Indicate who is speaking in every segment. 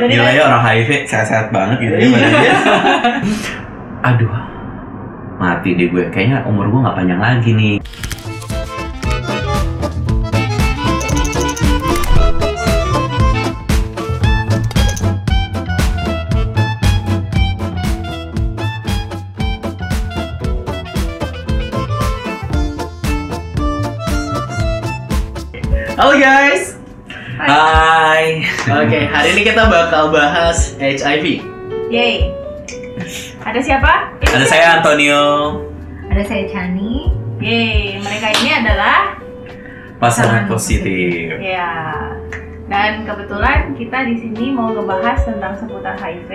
Speaker 1: Jadi
Speaker 2: Gila ya orang HIV sehat-sehat banget gitu ya badannya. Aduh, mati deh gue. Kayaknya umur gue nggak panjang lagi nih.
Speaker 3: Halo guys.
Speaker 2: Hai.
Speaker 3: Oke, hari ini kita bakal bahas HIV.
Speaker 1: Yeay. Ada siapa?
Speaker 2: Ada saya Antonio,
Speaker 4: Ada saya Chani.
Speaker 1: Yeay, mereka ini adalah
Speaker 2: pasangan
Speaker 4: Pasangan
Speaker 2: positif.
Speaker 1: ya. Dan kebetulan kita di sini mau ngebahas tentang seputar HIV.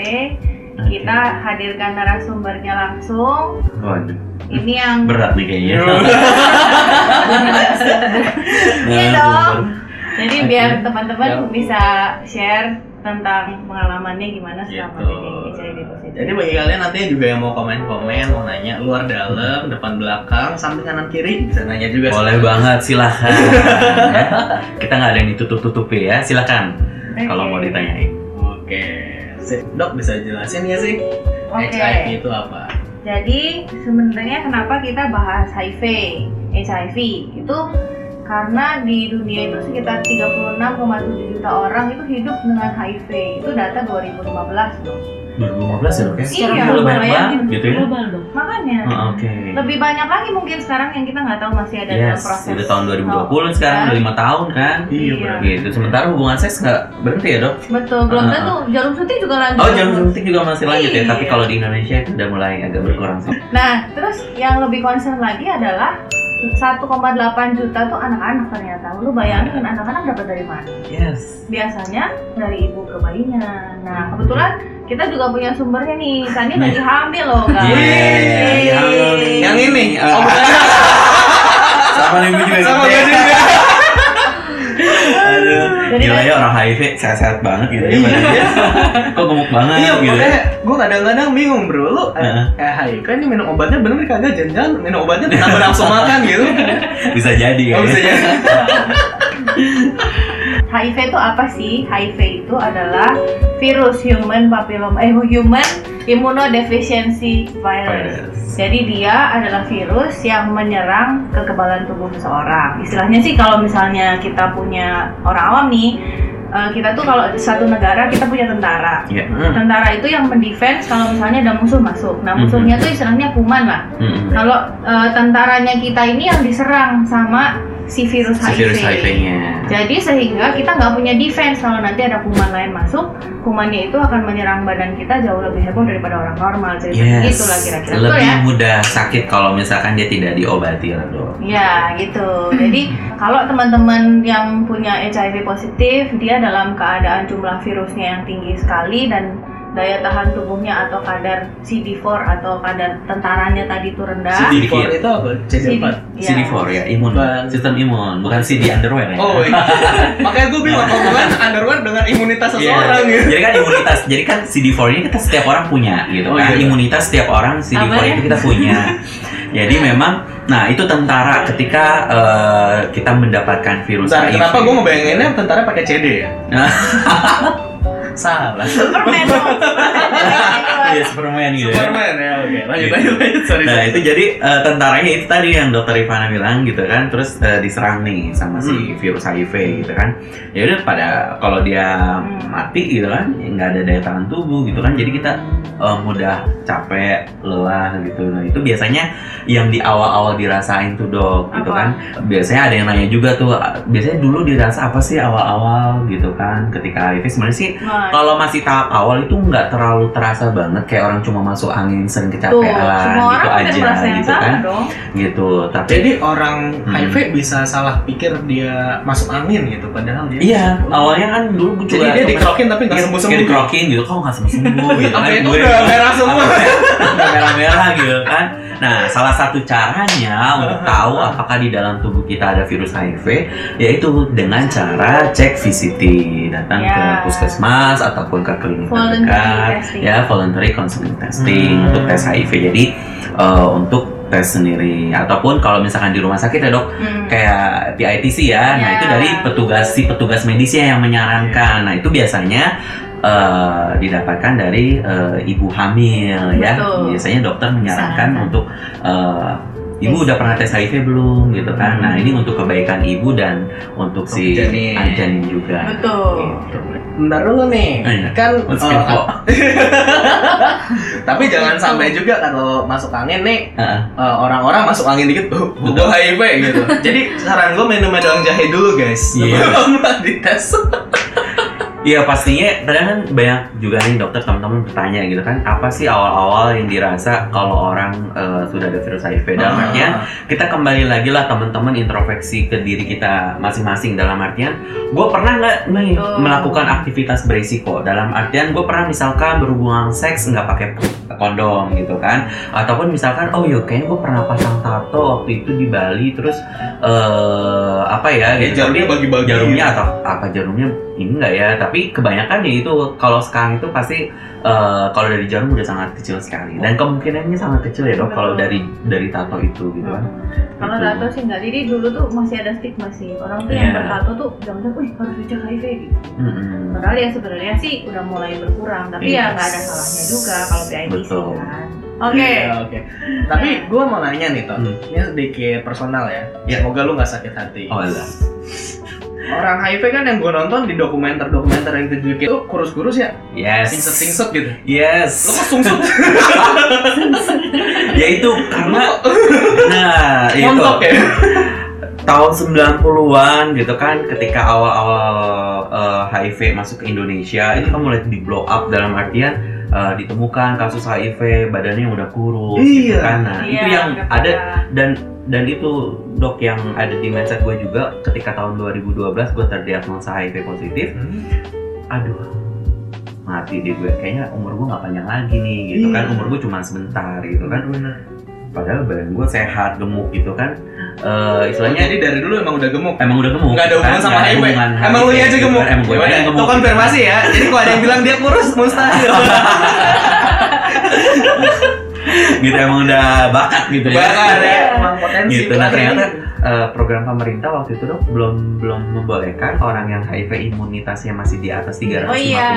Speaker 1: Kita hadirkan narasumbernya langsung.
Speaker 2: Waduh,
Speaker 1: Ini yang
Speaker 2: berat nih kayaknya.
Speaker 1: Iya dong. Jadi biar teman-teman
Speaker 3: Ya.
Speaker 1: bisa share tentang pengalamannya gimana selama
Speaker 3: Gitu.
Speaker 1: jadi HIV positif.
Speaker 3: Jadi bagi kalian nantinya juga yang mau komen-komen, mau nanya luar dalam, depan belakang, samping kanan kiri bisa nanya juga.
Speaker 2: Boleh banget, silahkan. ya. Kita nggak ada yang ditutup-tutupi ya, silahkan. Kalau
Speaker 1: Oke.
Speaker 2: mau ditanyain.
Speaker 3: Oke. Sip. Dok bisa jelasin ya sih
Speaker 1: Oke.
Speaker 3: HIV itu apa?
Speaker 1: Jadi sebenarnya kenapa kita bahas HIV, HIV itu karena di dunia itu sekitar 36,7 juta orang itu hidup dengan HIV. Itu data 2015 loh.
Speaker 2: 2015 ya dok ya?
Speaker 1: Iya,
Speaker 2: Udah banyak
Speaker 1: lumayan.
Speaker 2: banget gitu ya?
Speaker 4: Global dong.
Speaker 1: Makanya
Speaker 2: Oh, Oke.
Speaker 1: lebih banyak lagi mungkin sekarang yang kita nggak tahu masih ada dalam
Speaker 2: Yes,
Speaker 1: proses.
Speaker 2: udah tahun 2020 sekarang
Speaker 1: Kan?
Speaker 2: udah lima tahun kan?
Speaker 1: Iya.
Speaker 3: benar.
Speaker 2: Gitu. Sementara hubungan seks nggak berhenti ya dok?
Speaker 1: Betul, belum
Speaker 2: Ah,
Speaker 1: tentu jarum suntik juga lanjut.
Speaker 2: Oh jarum suntik juga masih lanjut ya,
Speaker 1: Iya.
Speaker 2: tapi kalau di Indonesia itu udah mulai agak berkurang sih.
Speaker 1: Nah, terus yang lebih concern lagi adalah 1,8 juta tuh anak-anak ternyata. Lu bayangin anak-anak dapat dari mana?
Speaker 2: Yes.
Speaker 1: Biasanya dari ibu ke bayinya. Nah, kebetulan kita juga punya sumbernya nih. Tani lagi hamil loh, guys.
Speaker 2: Yeay,
Speaker 1: Yeay.
Speaker 2: hamil nih.
Speaker 3: Yang ini.
Speaker 2: Ah.
Speaker 3: Oh, bukan.
Speaker 2: Sama nih gue juga
Speaker 3: Sama
Speaker 2: gede.
Speaker 3: gue juga.
Speaker 2: Aduh,
Speaker 1: Jadi kan-
Speaker 2: ya HIV sehat-sehat banget gitu ya badannya. Kok gemuk banget
Speaker 3: Iya,
Speaker 2: gitu.
Speaker 3: makanya gue kadang-kadang bingung bro, lu eh, eh HIV ini minum obatnya bener kagak jangan minum obatnya tambah nafsu makan gitu.
Speaker 2: Bisa jadi
Speaker 3: Oh,
Speaker 2: kan.
Speaker 3: bisa
Speaker 2: ya.
Speaker 3: jadi.
Speaker 1: HIV itu apa sih? HIV itu adalah virus human papilloma eh human immunodeficiency virus.
Speaker 2: Virus.
Speaker 1: Jadi dia adalah virus yang menyerang kekebalan tubuh seseorang. Istilahnya sih kalau misalnya kita punya orang awam nih, eh, kita tuh kalau satu negara kita punya tentara.
Speaker 2: Iya.
Speaker 1: Tentara itu yang mendefense kalau misalnya ada musuh masuk. Nah
Speaker 2: Mhm.
Speaker 1: musuhnya tuh istilahnya kuman lah.
Speaker 2: Mm-mm.
Speaker 1: Kalau eh, tentaranya kita ini yang diserang sama si virus
Speaker 2: Si
Speaker 1: HIV.
Speaker 2: virus HIV-nya.
Speaker 1: Jadi sehingga kita nggak punya defense kalau nanti ada kuman lain masuk, kumannya itu akan menyerang badan kita jauh lebih heboh daripada orang normal. Jadi
Speaker 2: Yes.
Speaker 1: gitu lah kira-kira. Betul
Speaker 2: Lebih
Speaker 1: ya?
Speaker 2: mudah sakit kalau misalkan dia tidak diobati lah dok.
Speaker 1: Ya gitu. Jadi kalau teman-teman yang punya HIV positif, dia dalam keadaan jumlah virusnya yang tinggi sekali dan daya tahan tubuhnya atau kadar CD4 atau kadar tentaranya tadi itu rendah.
Speaker 2: CD4
Speaker 3: CD4 itu apa? CD4.
Speaker 1: Iya.
Speaker 2: CD4 ya, imun,
Speaker 3: Bukan.
Speaker 2: sistem imun, bukan CD underwear ya.
Speaker 3: Oh iya. Makanya gue bilang hubungan underwear dengan imunitas
Speaker 2: Iya.
Speaker 3: seseorang gitu.
Speaker 2: Jadi kan imunitas, jadi kan CD4 ini kita setiap orang punya gitu
Speaker 3: Oh,
Speaker 2: kan.
Speaker 3: iya.
Speaker 2: Imunitas setiap orang CD4
Speaker 1: Apa ya?
Speaker 2: itu kita punya. jadi memang, nah itu tentara ketika eh, kita mendapatkan virus
Speaker 3: Bentar,
Speaker 2: HIV.
Speaker 3: kenapa gue ngebayanginnya tentara pakai CD ya? Salah.
Speaker 1: Superman.
Speaker 2: Iya Superman gitu ya.
Speaker 3: Superman ya, oke. Lanjut,
Speaker 2: Iya.
Speaker 3: lanjut, lanjut. Sorry.
Speaker 2: Nah itu jadi eh, tentaranya itu tadi yang dokter Ivana bilang gitu kan, terus eh, diserang nih sama si
Speaker 3: Hmm.
Speaker 2: virus HIV gitu kan. Ya udah pada kalau dia mati gitu kan, ya nggak ada daya tahan tubuh gitu kan, jadi kita eh, mudah capek, lelah gitu. Nah itu biasanya yang di awal-awal dirasain tuh dok, gitu kan. Biasanya ada yang nanya juga tuh, biasanya dulu dirasa apa sih awal-awal gitu kan, ketika HIV sebenarnya sih kalau masih tahap awal itu nggak terlalu terasa banget kayak orang cuma masuk angin sering
Speaker 1: tuh,
Speaker 2: kecapean
Speaker 1: semua
Speaker 2: gitu
Speaker 1: orang
Speaker 2: aja gitu
Speaker 1: sama
Speaker 2: kan
Speaker 1: dong.
Speaker 2: gitu tapi
Speaker 3: Jadi orang
Speaker 2: Hmm.
Speaker 3: HIV bisa salah pikir dia masuk angin gitu, padahal dia
Speaker 2: iya awalnya kan dulu gue
Speaker 3: Jadi
Speaker 2: juga
Speaker 3: dia dikrokin tapi nggak
Speaker 2: Iya,
Speaker 3: sembuh
Speaker 2: kayak
Speaker 3: sembuh.
Speaker 2: dikrokin gitu kok nggak sembuh sembuh gitu kan
Speaker 3: itu
Speaker 2: gue
Speaker 3: udah merah semua.
Speaker 2: udah merah merah gitu kan nah salah satu caranya untuk tahu apakah di dalam tubuh kita ada virus HIV yaitu dengan cara cek VCT datang ke
Speaker 1: Ya.
Speaker 2: puskesmas ataupun ke klinik terdekat ya voluntary counseling testing
Speaker 3: Hmm.
Speaker 2: untuk tes HIV jadi eh, untuk tes sendiri ataupun kalau misalkan di rumah sakit ya dok
Speaker 1: Hmm.
Speaker 2: kayak PITC ya nah
Speaker 1: Ya.
Speaker 2: itu dari petugas si petugas medisnya yang menyarankan nah itu biasanya eh, didapatkan dari eh, ibu hamil ya.
Speaker 1: Betul.
Speaker 2: Biasanya dokter menyarankan
Speaker 4: Sarankan.
Speaker 2: untuk eh, ibu udah pernah tes HIV belum gitu kan. Nah,
Speaker 3: Hmm.
Speaker 2: ini untuk kebaikan ibu dan untuk si
Speaker 3: janin.
Speaker 2: juga.
Speaker 1: Betul.
Speaker 3: Gitu. Bentar dulu nih,
Speaker 2: Oh, iya.
Speaker 3: kan
Speaker 2: go.
Speaker 3: tapi jangan sampai juga kalau masuk angin nih
Speaker 2: Heeh.
Speaker 3: eh, orang-orang masuk angin dikit, oh, gue HIV gitu. Jadi saran gue minum daun jahe dulu guys,
Speaker 2: Iya.
Speaker 3: sebelum dites.
Speaker 2: Iya pastinya kadang kan banyak juga nih dokter teman-teman bertanya gitu kan apa sih awal-awal yang dirasa kalau orang eh, sudah ada virus HIV dalam
Speaker 3: Ah.
Speaker 2: artian kita kembali lagi lah teman-teman introspeksi ke diri kita masing-masing dalam artian gue pernah nggak nih
Speaker 1: Betul.
Speaker 2: melakukan aktivitas berisiko dalam artian gue pernah misalkan berhubungan seks nggak pakai kondom gitu kan ataupun misalkan oh ya kayaknya gue pernah pasang tato waktu itu di Bali terus eh apa ya
Speaker 3: Ya,
Speaker 2: gitu
Speaker 3: jarumnya bagi-bagi.
Speaker 2: jarumnya atau apa jarumnya ini enggak ya tapi kebanyakan ya itu kalau sekarang itu pasti eh, kalau dari jarum udah sangat kecil sekali dan kemungkinannya sangat kecil ya dok kalau dari dari tato itu gitu kan
Speaker 1: Kalau
Speaker 2: Gitu.
Speaker 1: tato sih enggak. Jadi dulu tuh masih ada stigma sih. Orang tuh yang
Speaker 2: Iya.
Speaker 1: bertato tuh jangan wih harus dicek HIV gitu.
Speaker 2: Mm-mm.
Speaker 1: Padahal ya sebenarnya sih udah mulai berkurang, tapi
Speaker 2: Yes.
Speaker 1: ya nggak ada salahnya juga kalau PID sih
Speaker 2: Betul.
Speaker 1: kan. Oke.
Speaker 3: Iya, oke. Tapi gue mau nanya nih, Tom.
Speaker 2: Hmm.
Speaker 3: Ini sedikit personal ya.
Speaker 2: Ya.
Speaker 3: Semoga lu nggak sakit hati.
Speaker 2: oh iya
Speaker 3: Orang HIV kan yang gue nonton di dokumenter-dokumenter yang tunjukin itu kurus-kurus ya,
Speaker 2: yes
Speaker 3: singset-singset gitu.
Speaker 2: Yes
Speaker 3: kok sungsut?
Speaker 2: ya itu karena nah itu
Speaker 3: Montok ya?
Speaker 2: tahun 90-an gitu kan ketika awal-awal eh, HIV masuk ke Indonesia itu kan mulai di blow up dalam artian eh, ditemukan kasus HIV badannya udah kurus gitu
Speaker 3: Iya.
Speaker 2: kan nah itu
Speaker 1: Iya,
Speaker 2: yang
Speaker 1: udah
Speaker 2: ada dan dan itu dok yang ada di mindset gue juga ketika tahun 2012 gue terdiagnosa HIV positif aduh mati deh gue kayaknya umur gue nggak panjang lagi nih gitu kan
Speaker 3: Iya.
Speaker 2: umur gue cuma sebentar gitu kan
Speaker 3: Bener.
Speaker 2: Padahal badan gue sehat gemuk gitu kan Eh istilahnya
Speaker 3: Jadi dari dulu emang udah gemuk.
Speaker 2: emang udah gemuk
Speaker 3: Nggak ada hubungan
Speaker 2: kan?
Speaker 3: sama HIV. Emang lu aja
Speaker 2: gitu
Speaker 3: gemuk.
Speaker 2: kan. emang gue aja gemuk
Speaker 3: Itu konfirmasi ya. Jadi kalau ada yang bilang dia kurus, mustahil.
Speaker 2: gitu emang udah bakat gitu ya
Speaker 3: Bakar ya, emang potensi.
Speaker 2: gitu nah ternyata
Speaker 3: gitu.
Speaker 2: eh, program pemerintah waktu itu dok belum belum membolehkan orang yang HIV imunitasnya masih di atas 350
Speaker 1: Oh iya.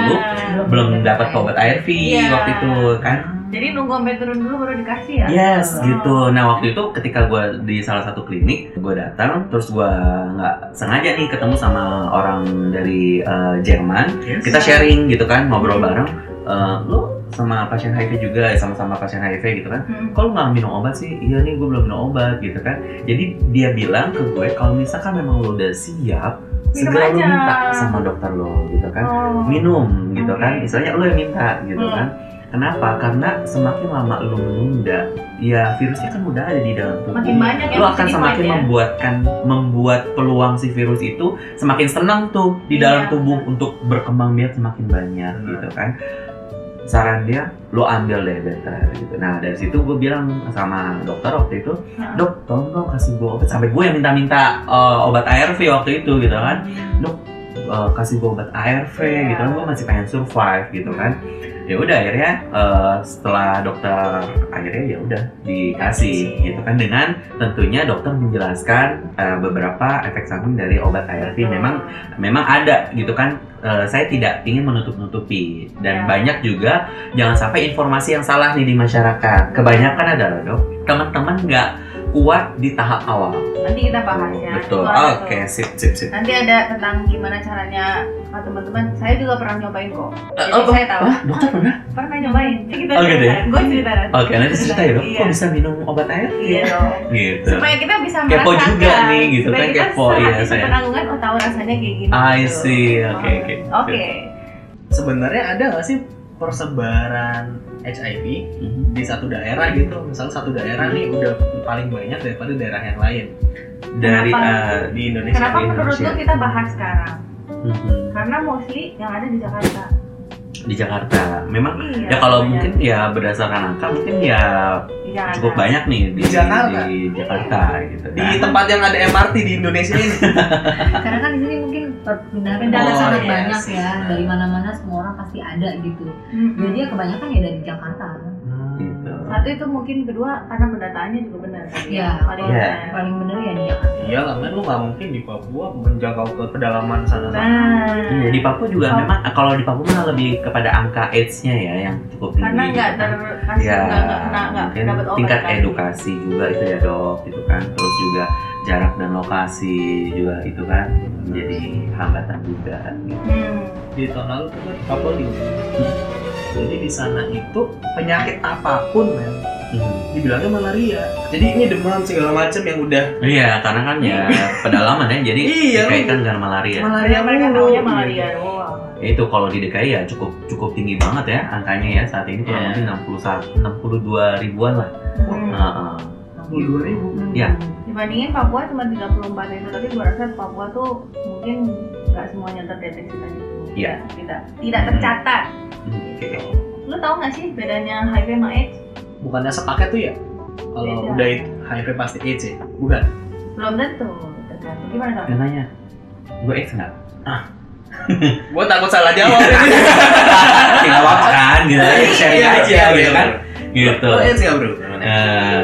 Speaker 2: belum dapat obat ARV
Speaker 1: Iya.
Speaker 2: waktu itu kan
Speaker 1: Jadi nunggu sampai turun dulu baru dikasih ya?
Speaker 2: Yes,
Speaker 1: Oh.
Speaker 2: gitu. Nah waktu itu ketika gue di salah satu klinik, gue datang, terus gue nggak sengaja nih ketemu sama orang dari eh, Jerman.
Speaker 3: Yes.
Speaker 2: Kita sharing gitu kan, ngobrol bareng. Eh, lo sama pasien HIV juga, sama-sama pasien HIV gitu kan.
Speaker 1: Hmm.
Speaker 2: Lo nggak minum obat sih? Iya nih, gue belum minum obat gitu kan. Jadi dia bilang ke gue, kalau misalkan memang lo udah siap,
Speaker 1: Minum
Speaker 2: segera lo minta sama dokter lo gitu kan
Speaker 1: Oh.
Speaker 2: minum gitu
Speaker 1: Oke.
Speaker 2: kan istilahnya lo yang minta gitu
Speaker 1: Hmm.
Speaker 2: kan kenapa? Karena semakin lama lo menunda ya virusnya kan udah ada di dalam tubuh.
Speaker 1: Makin banyak bisa
Speaker 2: akan semakin
Speaker 1: ya.
Speaker 2: membuatkan membuat peluang si virus itu semakin senang tuh di dalam
Speaker 1: Iya.
Speaker 2: tubuh untuk berkembang biak semakin banyak
Speaker 3: Benar.
Speaker 2: gitu kan. Saran dia lo ambil deh better gitu. Nah dari situ gue bilang sama dokter waktu itu dok tolong dong kasih gue obat. Sampai gue yang minta-minta uh, obat ARV waktu itu gitu kan. Uh, kasih gue obat ARV
Speaker 1: Iya.
Speaker 2: gitu kan. Gue masih pengen survive gitu kan ya udah akhirnya uh, setelah dokter akhirnya ya udah dikasih gitu kan. Dengan tentunya dokter menjelaskan uh, beberapa efek samping dari obat ARV memang memang ada gitu kan. Uh, saya tidak ingin menutup-nutupi. Dan
Speaker 1: Ya.
Speaker 2: banyak juga jangan sampai informasi yang salah nih di masyarakat. Kebanyakan adalah dok teman-teman nggak kuat di tahap awal
Speaker 1: Nanti kita bahas ya.
Speaker 2: betul oke
Speaker 1: tuh.
Speaker 2: sip sip sip
Speaker 1: Nanti ada tentang gimana caranya ah, teman-teman. Saya juga pernah nyobain kok. Jadi
Speaker 2: oh,
Speaker 1: saya tahu.
Speaker 2: Wah, dokter pernah
Speaker 1: Pernah nyobain. Jadi kita
Speaker 2: ya?
Speaker 1: cerita. Gue cerita nanti.
Speaker 2: Oke, nanti cerita ya dok,
Speaker 1: Iya.
Speaker 2: kok bisa minum obat air?
Speaker 1: Iya dong.
Speaker 2: Gitu.
Speaker 1: Supaya kita bisa
Speaker 2: Kepo
Speaker 1: merasakan.
Speaker 2: juga nih, gitu
Speaker 1: Supaya
Speaker 2: kan,
Speaker 1: kita
Speaker 2: kepo, iya,
Speaker 1: kita
Speaker 2: saya.
Speaker 1: penanggungan, oh tahu rasanya kayak gini.
Speaker 2: I
Speaker 1: gitu.
Speaker 2: see, oke oke.
Speaker 1: Oke.
Speaker 3: Sebenarnya ada nggak sih persebaran HIV
Speaker 2: Mhm.
Speaker 3: di satu daerah gitu? Misalnya satu daerah nih udah paling banyak daripada daerah yang lain
Speaker 2: Dari
Speaker 1: Kenapa?
Speaker 2: eh,
Speaker 3: di Indonesia.
Speaker 1: Kenapa
Speaker 2: di
Speaker 1: menurut
Speaker 2: Indonesia.
Speaker 1: lu kita bahas sekarang?
Speaker 2: mhm,
Speaker 1: Karena mostly yang ada di Jakarta.
Speaker 2: di Jakarta, memang
Speaker 1: Iya.
Speaker 2: ya kalau
Speaker 1: banyak
Speaker 2: mungkin ya berdasarkan angka mungkin ya
Speaker 1: Jakarta.
Speaker 2: cukup banyak nih di,
Speaker 3: Di Jakarta?
Speaker 2: di Jakarta gitu.
Speaker 3: Di
Speaker 2: kan.
Speaker 3: tempat yang ada MRT di Indonesia ini.
Speaker 4: Karena kan di sini perpindahan penduduk sangat
Speaker 3: yes.
Speaker 4: banyak ya. Dari mana-mana semua orang pasti ada gitu.
Speaker 1: Mm-mm.
Speaker 4: Jadi ya kebanyakan ya dari Jakarta.
Speaker 1: Satu itu mungkin kedua karena pendataannya juga benar tadi.
Speaker 4: Iya.
Speaker 1: Paling
Speaker 2: Iya.
Speaker 1: benar.
Speaker 4: paling bener ya di Jakarta
Speaker 3: Iya lah, men lu nggak mungkin di Papua menjangkau ke pedalaman sana.
Speaker 1: Nah,
Speaker 2: Iya, di Papua juga
Speaker 1: Oh.
Speaker 2: memang kalau di Papua malah lebih kepada angka AIDS-nya ya yang cukup tinggi.
Speaker 1: karena nggak
Speaker 2: gitu kan.
Speaker 1: terkasih
Speaker 2: ya
Speaker 1: nggak dapat obat
Speaker 2: tingkat
Speaker 1: kan.
Speaker 2: edukasi juga itu ya dok gitu kan terus juga jarak dan lokasi juga itu kan menjadi hambatan juga gitu.
Speaker 1: Hmm.
Speaker 3: Di tahun lalu tuh kan Papua di Jadi di sana itu penyakit apa pun men
Speaker 2: Hmm.
Speaker 3: dibilangnya malaria. Jadi ini demam segala macam yang udah
Speaker 2: Iya karena kan ya pedalaman ya jadi
Speaker 3: Iya,
Speaker 2: dikaitkan dengan malaria.
Speaker 3: malaria
Speaker 1: Ya, mereka
Speaker 3: mulu.
Speaker 1: taunya malaria doang.
Speaker 2: Itu kalau di DKI ya cukup cukup tinggi banget ya angkanya ya saat ini kurang
Speaker 3: Iya.
Speaker 2: lebih 61 62 ribuan lah.
Speaker 1: Hmm.
Speaker 2: Heeh.
Speaker 3: 62 ribu.
Speaker 2: Iya.
Speaker 1: Dibandingin Papua cuma 34 itu, tapi gua rasa Papua tuh mungkin nggak semuanya terdeteksi tadi itu.
Speaker 2: Iya.
Speaker 1: Tidak tidak tercatat. Lu tahu nggak sih bedanya HIV sama AIDS?
Speaker 3: Bukannya sepaket tuh ya? Kalau
Speaker 1: Beda.
Speaker 3: udah HIV pasti AIDS ya? Bukan.
Speaker 1: Belum tentu. tergantung. Gimana kamu?
Speaker 2: Yang nanya, gue X nggak?
Speaker 3: Gue takut salah jawab.
Speaker 2: Tinggal apa kan gitu, sharing
Speaker 3: Iya,
Speaker 2: aja
Speaker 3: iya,
Speaker 2: gitu kan.
Speaker 3: iya.
Speaker 2: Gitu.
Speaker 3: AIDS bro?
Speaker 2: Nah,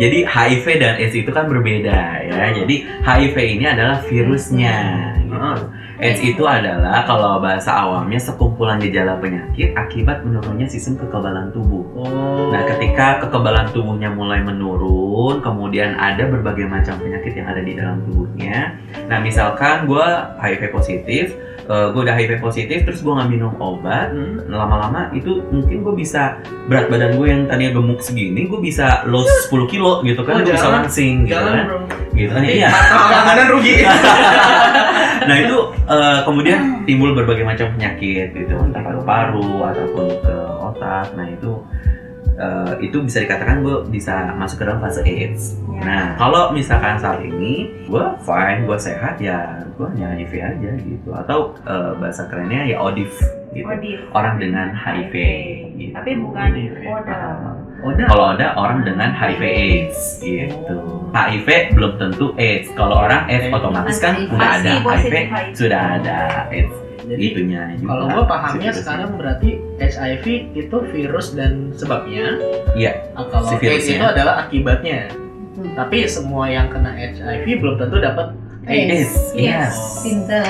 Speaker 2: jadi HIV dan AIDS itu kan berbeda ya. Jadi HIV ini adalah virusnya. Gitu.
Speaker 3: Ah.
Speaker 2: AIDS itu adalah kalau bahasa awamnya sekumpulan gejala penyakit akibat menurunnya sistem kekebalan tubuh.
Speaker 3: Oh.
Speaker 2: Nah, ketika kekebalan tubuhnya mulai menurun, kemudian ada berbagai macam penyakit yang ada di dalam tubuhnya. Nah, misalkan gue HIV positif, gue udah HIV positif, terus gue nggak minum obat,
Speaker 3: Hmm.
Speaker 2: lama-lama itu mungkin gue bisa berat badan gue yang tadinya gemuk segini, gue bisa loss 10 kilo gitu kan,
Speaker 3: Oh,
Speaker 2: gue bisa langsing gitu kan,
Speaker 3: bro.
Speaker 2: Gitu kan. Iya.
Speaker 3: mata langganan rugi.
Speaker 2: Nah itu eh, kemudian timbul berbagai macam penyakit gitu, entah paru-paru ataupun ke otak. Nah itu eh, itu bisa dikatakan gue bisa masuk ke dalam fase AIDS.
Speaker 1: Ya.
Speaker 2: Nah kalau misalkan saat ini gue fine, gue sehat ya gue hanya HIV aja gitu, atau eh, bahasa kerennya ya ODIF gitu.
Speaker 1: Odif.
Speaker 2: Orang dengan HIV. Gitu.
Speaker 1: Tapi bukan
Speaker 3: Odif, ya.
Speaker 1: ODA.
Speaker 3: Udah.
Speaker 2: Kalau ada orang dengan HIV AIDS gitu. HIV belum tentu AIDS. Kalau orang AIDS otomatis kan udah ada HIV sudah ada AIDS
Speaker 3: Jadi
Speaker 2: itunya juga.
Speaker 3: kalau gue pahamnya sekarang berarti HIV itu virus dan sebabnya.
Speaker 2: Iya.
Speaker 3: Ah, Kalau
Speaker 2: Si
Speaker 3: AIDS itu adalah akibatnya.
Speaker 4: Hmm.
Speaker 3: Tapi semua yang kena HIV belum tentu dapat AIDS.
Speaker 2: AIDS. Yes.
Speaker 4: pinter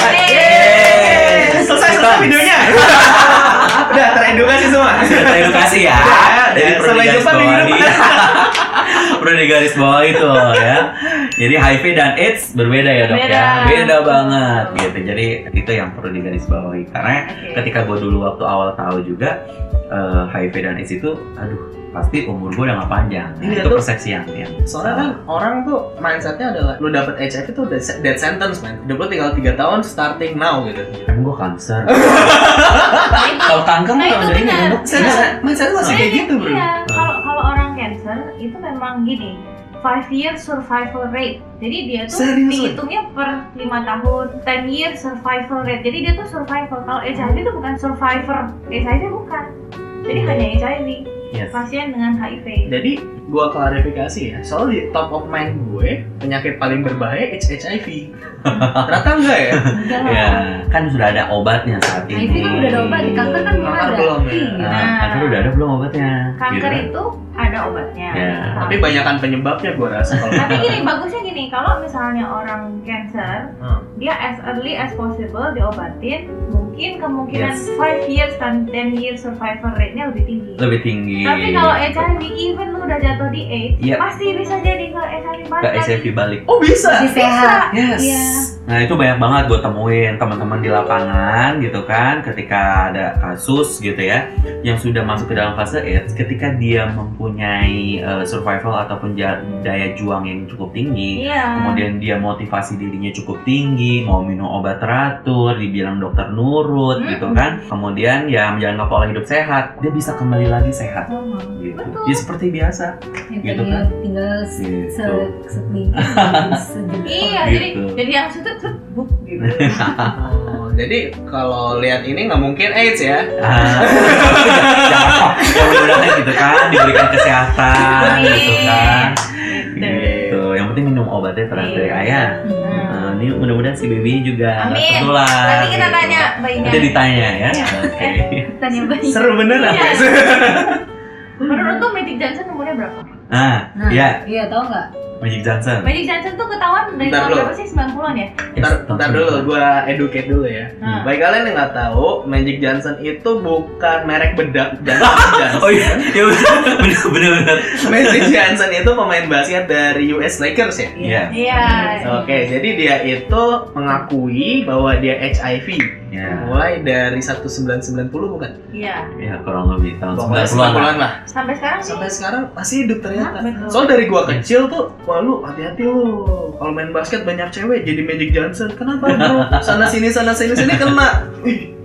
Speaker 2: Yeay.
Speaker 3: Selesai selesai videonya. Udah teredukasi semua.
Speaker 2: Sudah teredukasi ya.
Speaker 3: Udah,
Speaker 2: Jadi
Speaker 3: udah.
Speaker 2: perlu
Speaker 3: Sampai
Speaker 2: digaris bawahi.
Speaker 3: depan.
Speaker 2: perlu digaris bawahi itu ya. Jadi HIV dan AIDS berbeda ya dok
Speaker 1: Beda.
Speaker 2: ya. Beda banget gitu. Jadi itu yang perlu digaris bawahi karena ketika gue dulu waktu awal tahu juga eh, HIV dan AIDS itu, aduh pasti umur gue udah gak panjang. Nah,
Speaker 3: Iya
Speaker 2: itu
Speaker 3: tuh.
Speaker 2: persepsi yang yang
Speaker 3: Soalnya kan orang tuh mindsetnya adalah lu dapet HIV tuh death sentence man. Udah lu tinggal 3 tahun starting now gitu.
Speaker 2: Emang gue kanker. Kalau kanker
Speaker 1: Nah, itu benar.
Speaker 2: dok.
Speaker 3: Mindset mindset masih kayak gitu bro.
Speaker 1: Iya, kalau kalau orang cancer itu memang gini, 5 years survival rate. Jadi dia tuh
Speaker 3: Serius,
Speaker 1: dihitungnya per 5 tahun, 10 years survival rate. Jadi dia tuh survival. Kalau HIV itu bukan survivor, HIV bukan. Jadi
Speaker 3: Hmm.
Speaker 1: hanya HIV,
Speaker 2: Yes.
Speaker 1: pasien dengan HIV.
Speaker 3: Jadi gua klarifikasi ya, soalnya di top of mind gue penyakit paling berbahaya it's HIV. Ternyata enggak ya?
Speaker 4: enggak lah
Speaker 2: Ya, kan sudah ada obatnya saat ini.
Speaker 4: HIV kan udah ada obat di kanker kan belum ada
Speaker 3: belum, ya?
Speaker 4: Iya.
Speaker 2: Nah, kanker udah ada belum obatnya?
Speaker 1: Kanker
Speaker 2: Gitu.
Speaker 1: itu ada obatnya.
Speaker 2: Ya.
Speaker 3: Tapi banyakan penyebabnya gua rasa kalau
Speaker 1: Tapi gini, bagusnya gini, kalau misalnya orang cancer,
Speaker 3: Hmm.
Speaker 1: dia as early as possible diobatin, mungkin kemungkinan
Speaker 2: Yes.
Speaker 1: 5 years dan 10 years survival rate-nya lebih tinggi.
Speaker 2: lebih tinggi.
Speaker 1: Tapi kalau HIV, even lu udah jatuh di AIDS,
Speaker 2: Iya.
Speaker 1: pasti bisa jadi ke
Speaker 2: ke
Speaker 1: balik
Speaker 2: HIV balik.
Speaker 3: Oh bisa.
Speaker 4: masih sehat
Speaker 2: Yes.
Speaker 1: Iya.
Speaker 2: Nah itu banyak banget gue temuin teman-teman di lapangan gitu kan ketika ada kasus gitu ya yang sudah masuk ke dalam fase AIDS ketika dia mempunyai eh, survival ataupun daya juang yang cukup tinggi
Speaker 1: Iya.
Speaker 2: kemudian dia motivasi dirinya cukup tinggi mau minum obat teratur dibilang dokter nurut
Speaker 1: Hmm.
Speaker 2: gitu kan kemudian ya menjalankan pola hidup sehat dia bisa kembali lagi sehat
Speaker 1: Sama.
Speaker 2: gitu
Speaker 1: Betul.
Speaker 2: ya seperti biasa
Speaker 4: yang
Speaker 2: Gitu kan?
Speaker 4: tinggal se
Speaker 2: Gitu.
Speaker 4: se-
Speaker 1: Iya,
Speaker 2: Gitu.
Speaker 1: jadi jadi yang situ buk gitu.
Speaker 3: Oh, jadi kalau lihat ini nggak mungkin AIDS ya?
Speaker 2: Ah, jangan ya mudah-mudahan gitu kan diberikan kesehatan gitu kan gitu yang penting minum obatnya teratur ya ayah
Speaker 1: Hmm.
Speaker 2: Eh, ini mudah-mudahan si baby juga
Speaker 1: Amin.
Speaker 2: tertular
Speaker 1: Nanti kita
Speaker 2: gitu.
Speaker 1: tanya bayinya.
Speaker 2: nanti ditanya ya
Speaker 1: Iya.
Speaker 2: oke
Speaker 1: Tanya bayi.
Speaker 3: Seru bener
Speaker 1: Iya.
Speaker 3: guys.
Speaker 1: Menurut tuh Magic Johnson umurnya berapa?
Speaker 2: Nah,
Speaker 4: Nah,
Speaker 2: iya,
Speaker 4: iya tahu nggak?
Speaker 2: Magic Johnson.
Speaker 1: Magic Johnson tuh ketahuan dari
Speaker 3: Bentar
Speaker 1: tahun
Speaker 3: dulu.
Speaker 1: berapa sih? 90-an ya?
Speaker 3: Ntar, ntar dulu, gua educate dulu ya.
Speaker 1: Nah.
Speaker 3: Bagi kalian yang nggak tahu, Magic Johnson itu bukan merek bedak Johnson Johnson.
Speaker 2: Oh iya, iya bener bener bener.
Speaker 3: Magic Johnson itu pemain basket dari US Lakers ya.
Speaker 2: Iya.
Speaker 1: Iya.
Speaker 3: Oke, jadi dia itu mengakui bahwa dia HIV
Speaker 2: Iya.
Speaker 3: mulai dari 1990 bukan?
Speaker 1: Iya.
Speaker 2: Ya kurang lebih tahun
Speaker 3: Pokoknya
Speaker 2: 90-an lah.
Speaker 3: 90-an lah.
Speaker 1: Sampai sekarang sih.
Speaker 3: Sampai sekarang masih hidup ternyata. Soal dari gua kecil tuh, wah lu hati-hati lu. Kalau main basket banyak cewek jadi Magic Johnson. Kenapa bro? Sana sini sana sini sini kena.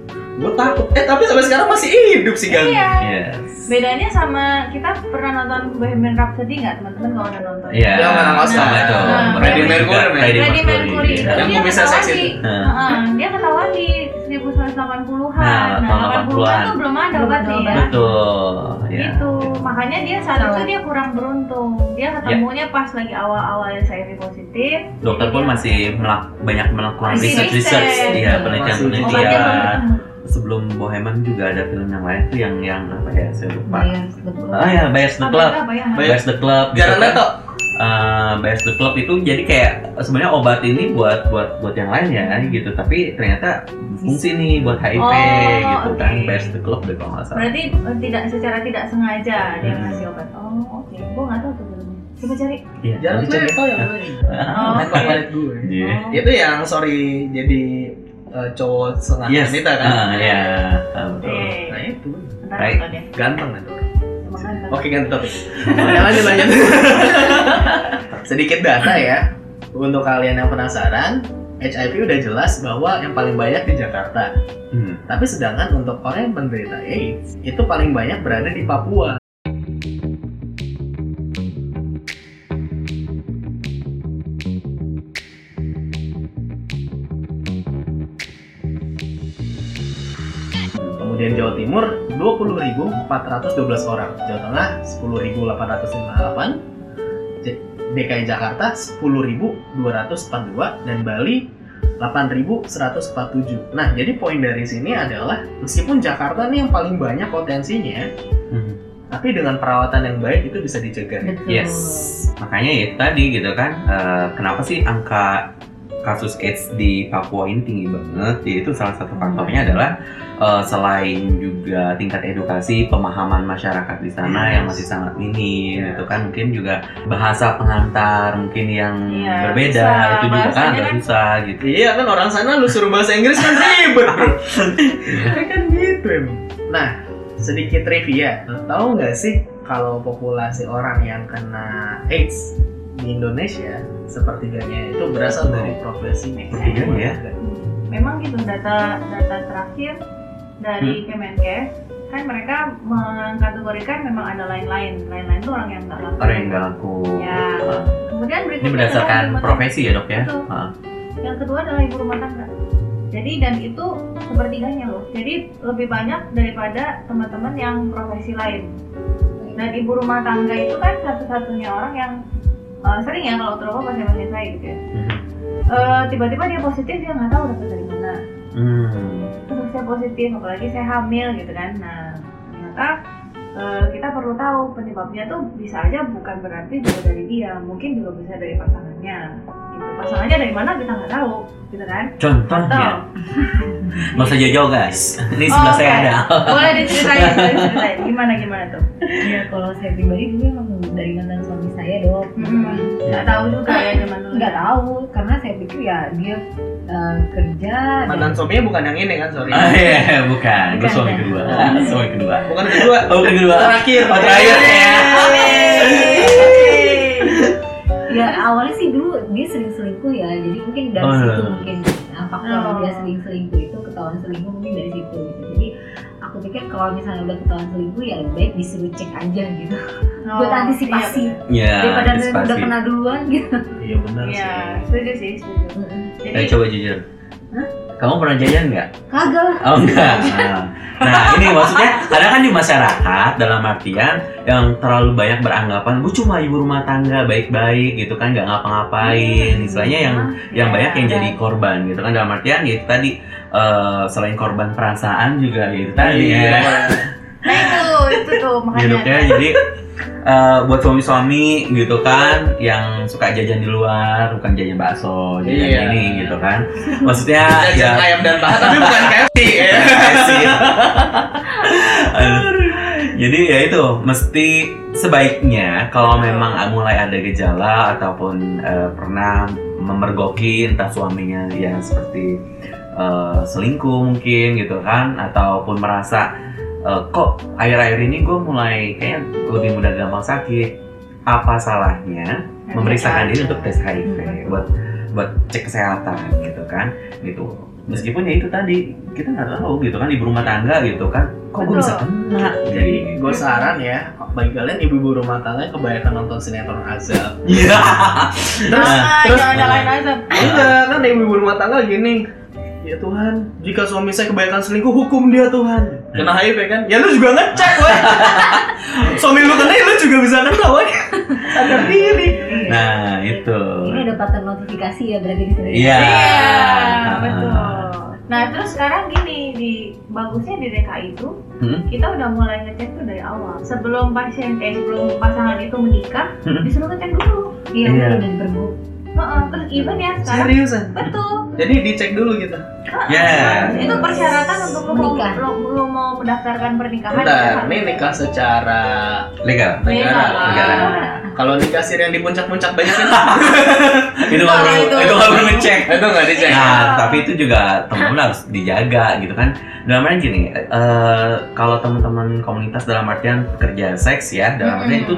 Speaker 3: Gua takut. Eh tapi sampai sekarang masih hidup sih Gang.
Speaker 1: Iya.
Speaker 2: Yes.
Speaker 1: Bedanya sama kita pernah nonton Bohemian Rhapsody nggak teman-teman kalau udah nonton?
Speaker 2: Iya.
Speaker 3: Yang Oscar.
Speaker 2: Sama itu.
Speaker 1: Nah,
Speaker 2: Freddie
Speaker 3: Freddie
Speaker 2: Mercury.
Speaker 3: Mercury,
Speaker 2: Freddie
Speaker 1: Freddie Mercury itu
Speaker 2: Iya.
Speaker 3: Yang
Speaker 1: dia
Speaker 3: kumisnya
Speaker 1: ketahuan
Speaker 3: seksi
Speaker 1: di
Speaker 3: itu.
Speaker 2: Nah.
Speaker 1: Heeh, dia ketahuan di 1980-an.
Speaker 2: Nah,
Speaker 1: Nah,
Speaker 2: tahun
Speaker 1: 80-an
Speaker 2: 80-an.
Speaker 1: tuh belum ada obatnya ya.
Speaker 2: Betul. Ya.
Speaker 1: Gitu. Makanya dia saat itu dia kurang beruntung. Dia ketemunya pas lagi awal-awal HIV positif.
Speaker 2: Dokter pun
Speaker 1: dia-
Speaker 2: masih melak- banyak melakukan
Speaker 1: Masih
Speaker 2: research
Speaker 1: riset.
Speaker 2: research, iya penelitian
Speaker 3: Masih
Speaker 1: obatnya belum
Speaker 2: penelitian. Sebelum Bohemian juga ada film yang lain tuh yang yang apa ya saya lupa.
Speaker 4: Bayar sebelum.
Speaker 2: Ah ya, the Club.
Speaker 1: ya?
Speaker 2: Bears the Club gitu
Speaker 3: Jalan
Speaker 2: kan.
Speaker 3: Leto.
Speaker 2: Eh, Bears the Club itu jadi kayak sebenarnya obat ini buat buat buat yang lain ya gitu tapi ternyata fungsi nih buat HIV
Speaker 1: Oh,
Speaker 2: gitu kan
Speaker 1: oke.
Speaker 2: Bears the Club deh kalau nggak salah.
Speaker 1: Berarti eh, tidak secara tidak sengaja dia
Speaker 2: Hmm.
Speaker 1: ngasih obat. Oh, oke. Gua nggak tahu tuh. Coba cari.
Speaker 2: Iya.
Speaker 3: Jalan
Speaker 2: nanti cari.
Speaker 3: Leto yang lain.
Speaker 1: Oh,
Speaker 3: favorit gue.
Speaker 2: Iya.
Speaker 1: Oh.
Speaker 3: Itu yang sorry jadi eh, cowok setengah
Speaker 2: Yes.
Speaker 3: wanita kan.
Speaker 2: Ah, iya. Ah, betul.
Speaker 1: Oke.
Speaker 3: Nah itu
Speaker 2: Baik.
Speaker 1: ya.
Speaker 3: ganteng
Speaker 1: ganteng.
Speaker 3: Oke. Ya, lanjut lanjut. Sedikit data ya untuk kalian yang penasaran. HIV udah jelas bahwa yang paling banyak di Jakarta.
Speaker 2: Hmm.
Speaker 3: Tapi sedangkan untuk orang yang menderita AIDS itu paling banyak berada di Papua. Kemudian Jawa Timur 20.412 orang, Jawa Tengah 10.858, J- DKI Jakarta 10.242 dan Bali 8.147. Nah, jadi poin dari sini adalah meskipun Jakarta nih yang paling banyak potensinya,
Speaker 2: Hmm.
Speaker 3: tapi dengan perawatan yang baik itu bisa dicegah.
Speaker 4: Betul.
Speaker 2: Yes. Makanya itu tadi gitu kan, eh, kenapa sih angka kasus AIDS di Papua ini tinggi banget? Itu salah satu faktornya adalah eh, selain juga tingkat edukasi, pemahaman masyarakat di sana
Speaker 3: Yes.
Speaker 2: yang masih sangat minim,
Speaker 3: Yes.
Speaker 2: gitu kan? Mungkin juga bahasa pengantar mungkin yang
Speaker 1: Iya,
Speaker 2: berbeda,
Speaker 1: susah.
Speaker 2: itu juga kan agak
Speaker 1: kan-
Speaker 2: susah gitu.
Speaker 3: Iya kan orang sana lu suruh bahasa Inggris kan ribet bro. Ya kan gitu emang. Nah sedikit trivia, tahu nggak sih kalau populasi orang yang kena AIDS di Indonesia sepertiganya itu berasal dari profesi
Speaker 2: Sepertiganya ya?
Speaker 1: Memang gitu data data terakhir dari Kemenkes kan mereka mengkategorikan memang ada lain-lain. Lain-lain tuh orang yang nggak laku.
Speaker 2: Orang yang nggak laku.
Speaker 1: Ya. Kemudian
Speaker 2: Ini
Speaker 1: berikutnya
Speaker 2: berdasarkan
Speaker 1: ibu rumah
Speaker 2: profesi ya dok ya?
Speaker 1: Betul.
Speaker 2: Ah.
Speaker 1: Yang kedua adalah ibu rumah tangga. Jadi dan itu sepertiganya loh. Jadi lebih banyak daripada teman-teman yang profesi lain. Dan ibu rumah tangga itu kan satu-satunya orang yang eh, sering ya kalau terlalu pasien-pasien saya gitu ya. Eh, tiba-tiba dia positif dia nggak tahu dapat dari mana.
Speaker 2: Hmm.
Speaker 1: Terus saya positif apalagi saya hamil gitu kan. Nah ternyata eh, kita perlu tahu penyebabnya tuh bisa aja bukan berarti juga dari dia, mungkin juga bisa dari pasangannya. Pasangannya dari mana kita nggak tahu, gitu kan?
Speaker 2: Contohnya, nggak usah jauh-jauh guys. Ini
Speaker 1: Oh,
Speaker 2: sebelah saya
Speaker 1: oke.
Speaker 2: ada.
Speaker 1: boleh diceritain, boleh diceritain. Gimana gimana tuh?
Speaker 4: Ya kalau saya pribadi dulu emang dari mantan suami saya dok.
Speaker 1: Hmm. Nggak tahu juga ya zaman dulu.
Speaker 4: Nggak tahu karena saya pikir ya dia eh, kerja
Speaker 3: Mantan suaminya bukan yang ini kan sorry.
Speaker 2: Ah iya, bukan. Gue
Speaker 4: Bukan,
Speaker 2: suami kedua. suami kedua.
Speaker 3: Bukan kedua.
Speaker 2: Oh, bukan kedua.
Speaker 3: Terakhir.
Speaker 2: Oh, terakhir ya.
Speaker 4: ya awalnya sih dulu dia sering mungkin dari
Speaker 2: Oh,
Speaker 4: situ
Speaker 2: iya.
Speaker 4: mungkin nah, faktor
Speaker 1: Oh.
Speaker 4: dia sering selingkuh itu ketahuan selingkuh mungkin dari situ gitu jadi aku pikir kalau misalnya udah ketahuan selingkuh ya lebih baik disuruh cek aja gitu
Speaker 1: Oh,
Speaker 4: buat antisipasi
Speaker 2: Ya,
Speaker 4: daripada
Speaker 2: antisipasi.
Speaker 4: udah kena duluan gitu
Speaker 3: Iya benar
Speaker 1: Iya,
Speaker 3: sih.
Speaker 1: iya, setuju sih, setuju. Jadi
Speaker 2: Eh, coba jujur.
Speaker 4: Hah?
Speaker 2: Kamu pernah jajan nggak?
Speaker 4: kagak lah
Speaker 2: Oh enggak. Nah, ini maksudnya ada kan di masyarakat dalam artian yang terlalu banyak beranggapan gue cuma ibu rumah tangga baik-baik gitu kan nggak ngapa-ngapain. Istilahnya yang yang
Speaker 1: Iya.
Speaker 2: banyak yang jadi korban gitu kan dalam artian ya itu tadi eh, selain korban perasaan juga ya itu tadi
Speaker 3: Iya.
Speaker 2: ya.
Speaker 1: Nah itu, itu tuh makanya.
Speaker 2: hidupnya jadi eh, buat suami-suami gitu kan yang suka jajan di luar bukan jajan bakso jajan
Speaker 3: Iya.
Speaker 2: ini gitu kan maksudnya
Speaker 3: Jajan
Speaker 2: ya
Speaker 3: ayam dan paha tapi bukan KFC ya.
Speaker 2: Jadi ya itu mesti sebaiknya kalau memang mulai ada gejala ataupun eh, pernah memergoki entah suaminya ya seperti eh, selingkuh mungkin gitu kan ataupun merasa eh, kok akhir-akhir ini gue mulai kayak lebih mudah gampang sakit. Apa salahnya memeriksakan diri untuk tes HIV buat buat cek kesehatan gitu kan? Gitu. Meskipun ya itu tadi kita nggak tahu gitu kan ibu rumah tangga gitu kan. Kok gue bisa kena
Speaker 3: Jadi gue saran ya bagi kalian ibu-ibu rumah tangga kebanyakan nonton sinetron azab.
Speaker 2: iya.
Speaker 3: Terus
Speaker 1: Ah,
Speaker 3: terus
Speaker 1: jangan nyalain azab.
Speaker 3: enggak kan ibu-ibu rumah tangga gini. Ya Tuhan, jika suami saya kebanyakan selingkuh, hukum dia Tuhan. Kena HIV kan? Ya lu juga ngecek, weh. suami lu kena, ya lu juga bisa kena, weh. Sadar diri.
Speaker 2: nah itu
Speaker 4: Ini ada pattern notifikasi ya berarti di sini.
Speaker 2: iya
Speaker 1: Iya, betul. Nah terus sekarang gini, di bagusnya di DKI itu
Speaker 2: Hmm?
Speaker 1: kita udah mulai ngecek tuh dari awal. Sebelum pasien eh sebelum pasangan itu menikah,
Speaker 2: Hmm.
Speaker 1: disuruh ngecek dulu.
Speaker 4: Iya,
Speaker 2: Iya.
Speaker 4: dan.
Speaker 1: Terus even ya sekarang
Speaker 3: Seriusan?
Speaker 1: betul.
Speaker 3: Jadi dicek dulu gitu.
Speaker 2: Ya.
Speaker 1: Itu persyaratan untuk lu mau, lu, lu mau mendaftarkan pernikahan.
Speaker 3: Bentar,
Speaker 1: itu
Speaker 3: ini nikah secara
Speaker 2: legal
Speaker 3: negara.
Speaker 2: Negara.
Speaker 3: Kalau nikah siri yang di puncak-puncak banyak kan?
Speaker 2: itu nggak perlu
Speaker 1: itu.
Speaker 2: itu nggak perlu ngecek
Speaker 3: Itu nggak dicek.
Speaker 2: Nah, tapi itu juga teman-teman harus dijaga gitu kan. Dalam artian gini, eh, kalau teman-teman komunitas dalam artian pekerja seks ya, dalam artian
Speaker 1: Mm-mm.
Speaker 2: itu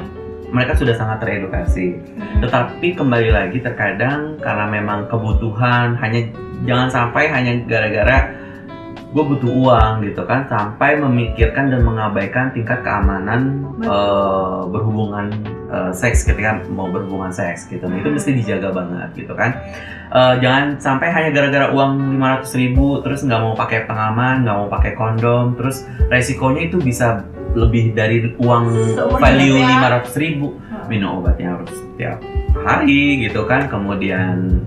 Speaker 2: mereka sudah sangat teredukasi.
Speaker 1: Mm.
Speaker 2: Tetapi kembali lagi terkadang karena memang kebutuhan hanya jangan sampai hanya gara-gara gue butuh uang gitu kan sampai memikirkan dan mengabaikan tingkat keamanan eh, berhubungan eh, seks ketika mau berhubungan seks gitu. Nah, itu mesti dijaga banget gitu kan. Eh, jangan sampai hanya gara-gara uang 500.000 ribu terus nggak mau pakai pengaman, nggak mau pakai kondom, terus resikonya itu bisa lebih dari uang
Speaker 1: Seumur
Speaker 2: value
Speaker 1: hidupnya.
Speaker 2: 500.000 ribu minum obatnya harus setiap hari gitu kan kemudian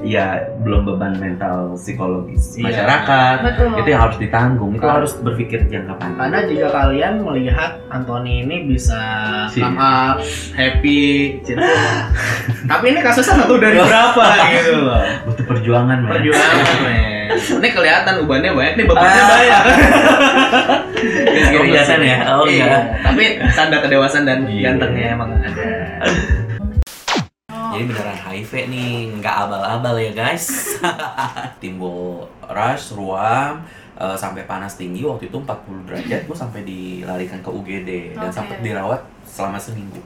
Speaker 2: ya belum beban mental psikologis
Speaker 3: Iya.
Speaker 2: masyarakat
Speaker 1: Betul.
Speaker 2: itu yang harus ditanggung itu harus berpikir jangka panjang
Speaker 3: Karena jika kalian melihat Anthony ini bisa
Speaker 2: Si.
Speaker 3: come up, happy, cinta. Tapi ini kasusnya satu dari berapa gitu loh.
Speaker 2: butuh perjuangan men
Speaker 3: Perjuangan, men. Ini kelihatan ubannya banyak nih, bebannya
Speaker 2: Ah.
Speaker 3: banyak.
Speaker 2: Oh, kelihatan ya? Oh,
Speaker 3: Iya.
Speaker 2: enggak.
Speaker 3: Tapi tanda kedewasaan dan
Speaker 2: Iya.
Speaker 3: gantengnya emang ada.
Speaker 2: jadi beneran HIV nih nggak abal-abal ya guys timbul rush ruam eh, sampai panas tinggi waktu itu 40 derajat gue sampai dilarikan ke UGD dan
Speaker 1: Oke.
Speaker 2: sempat dirawat selama seminggu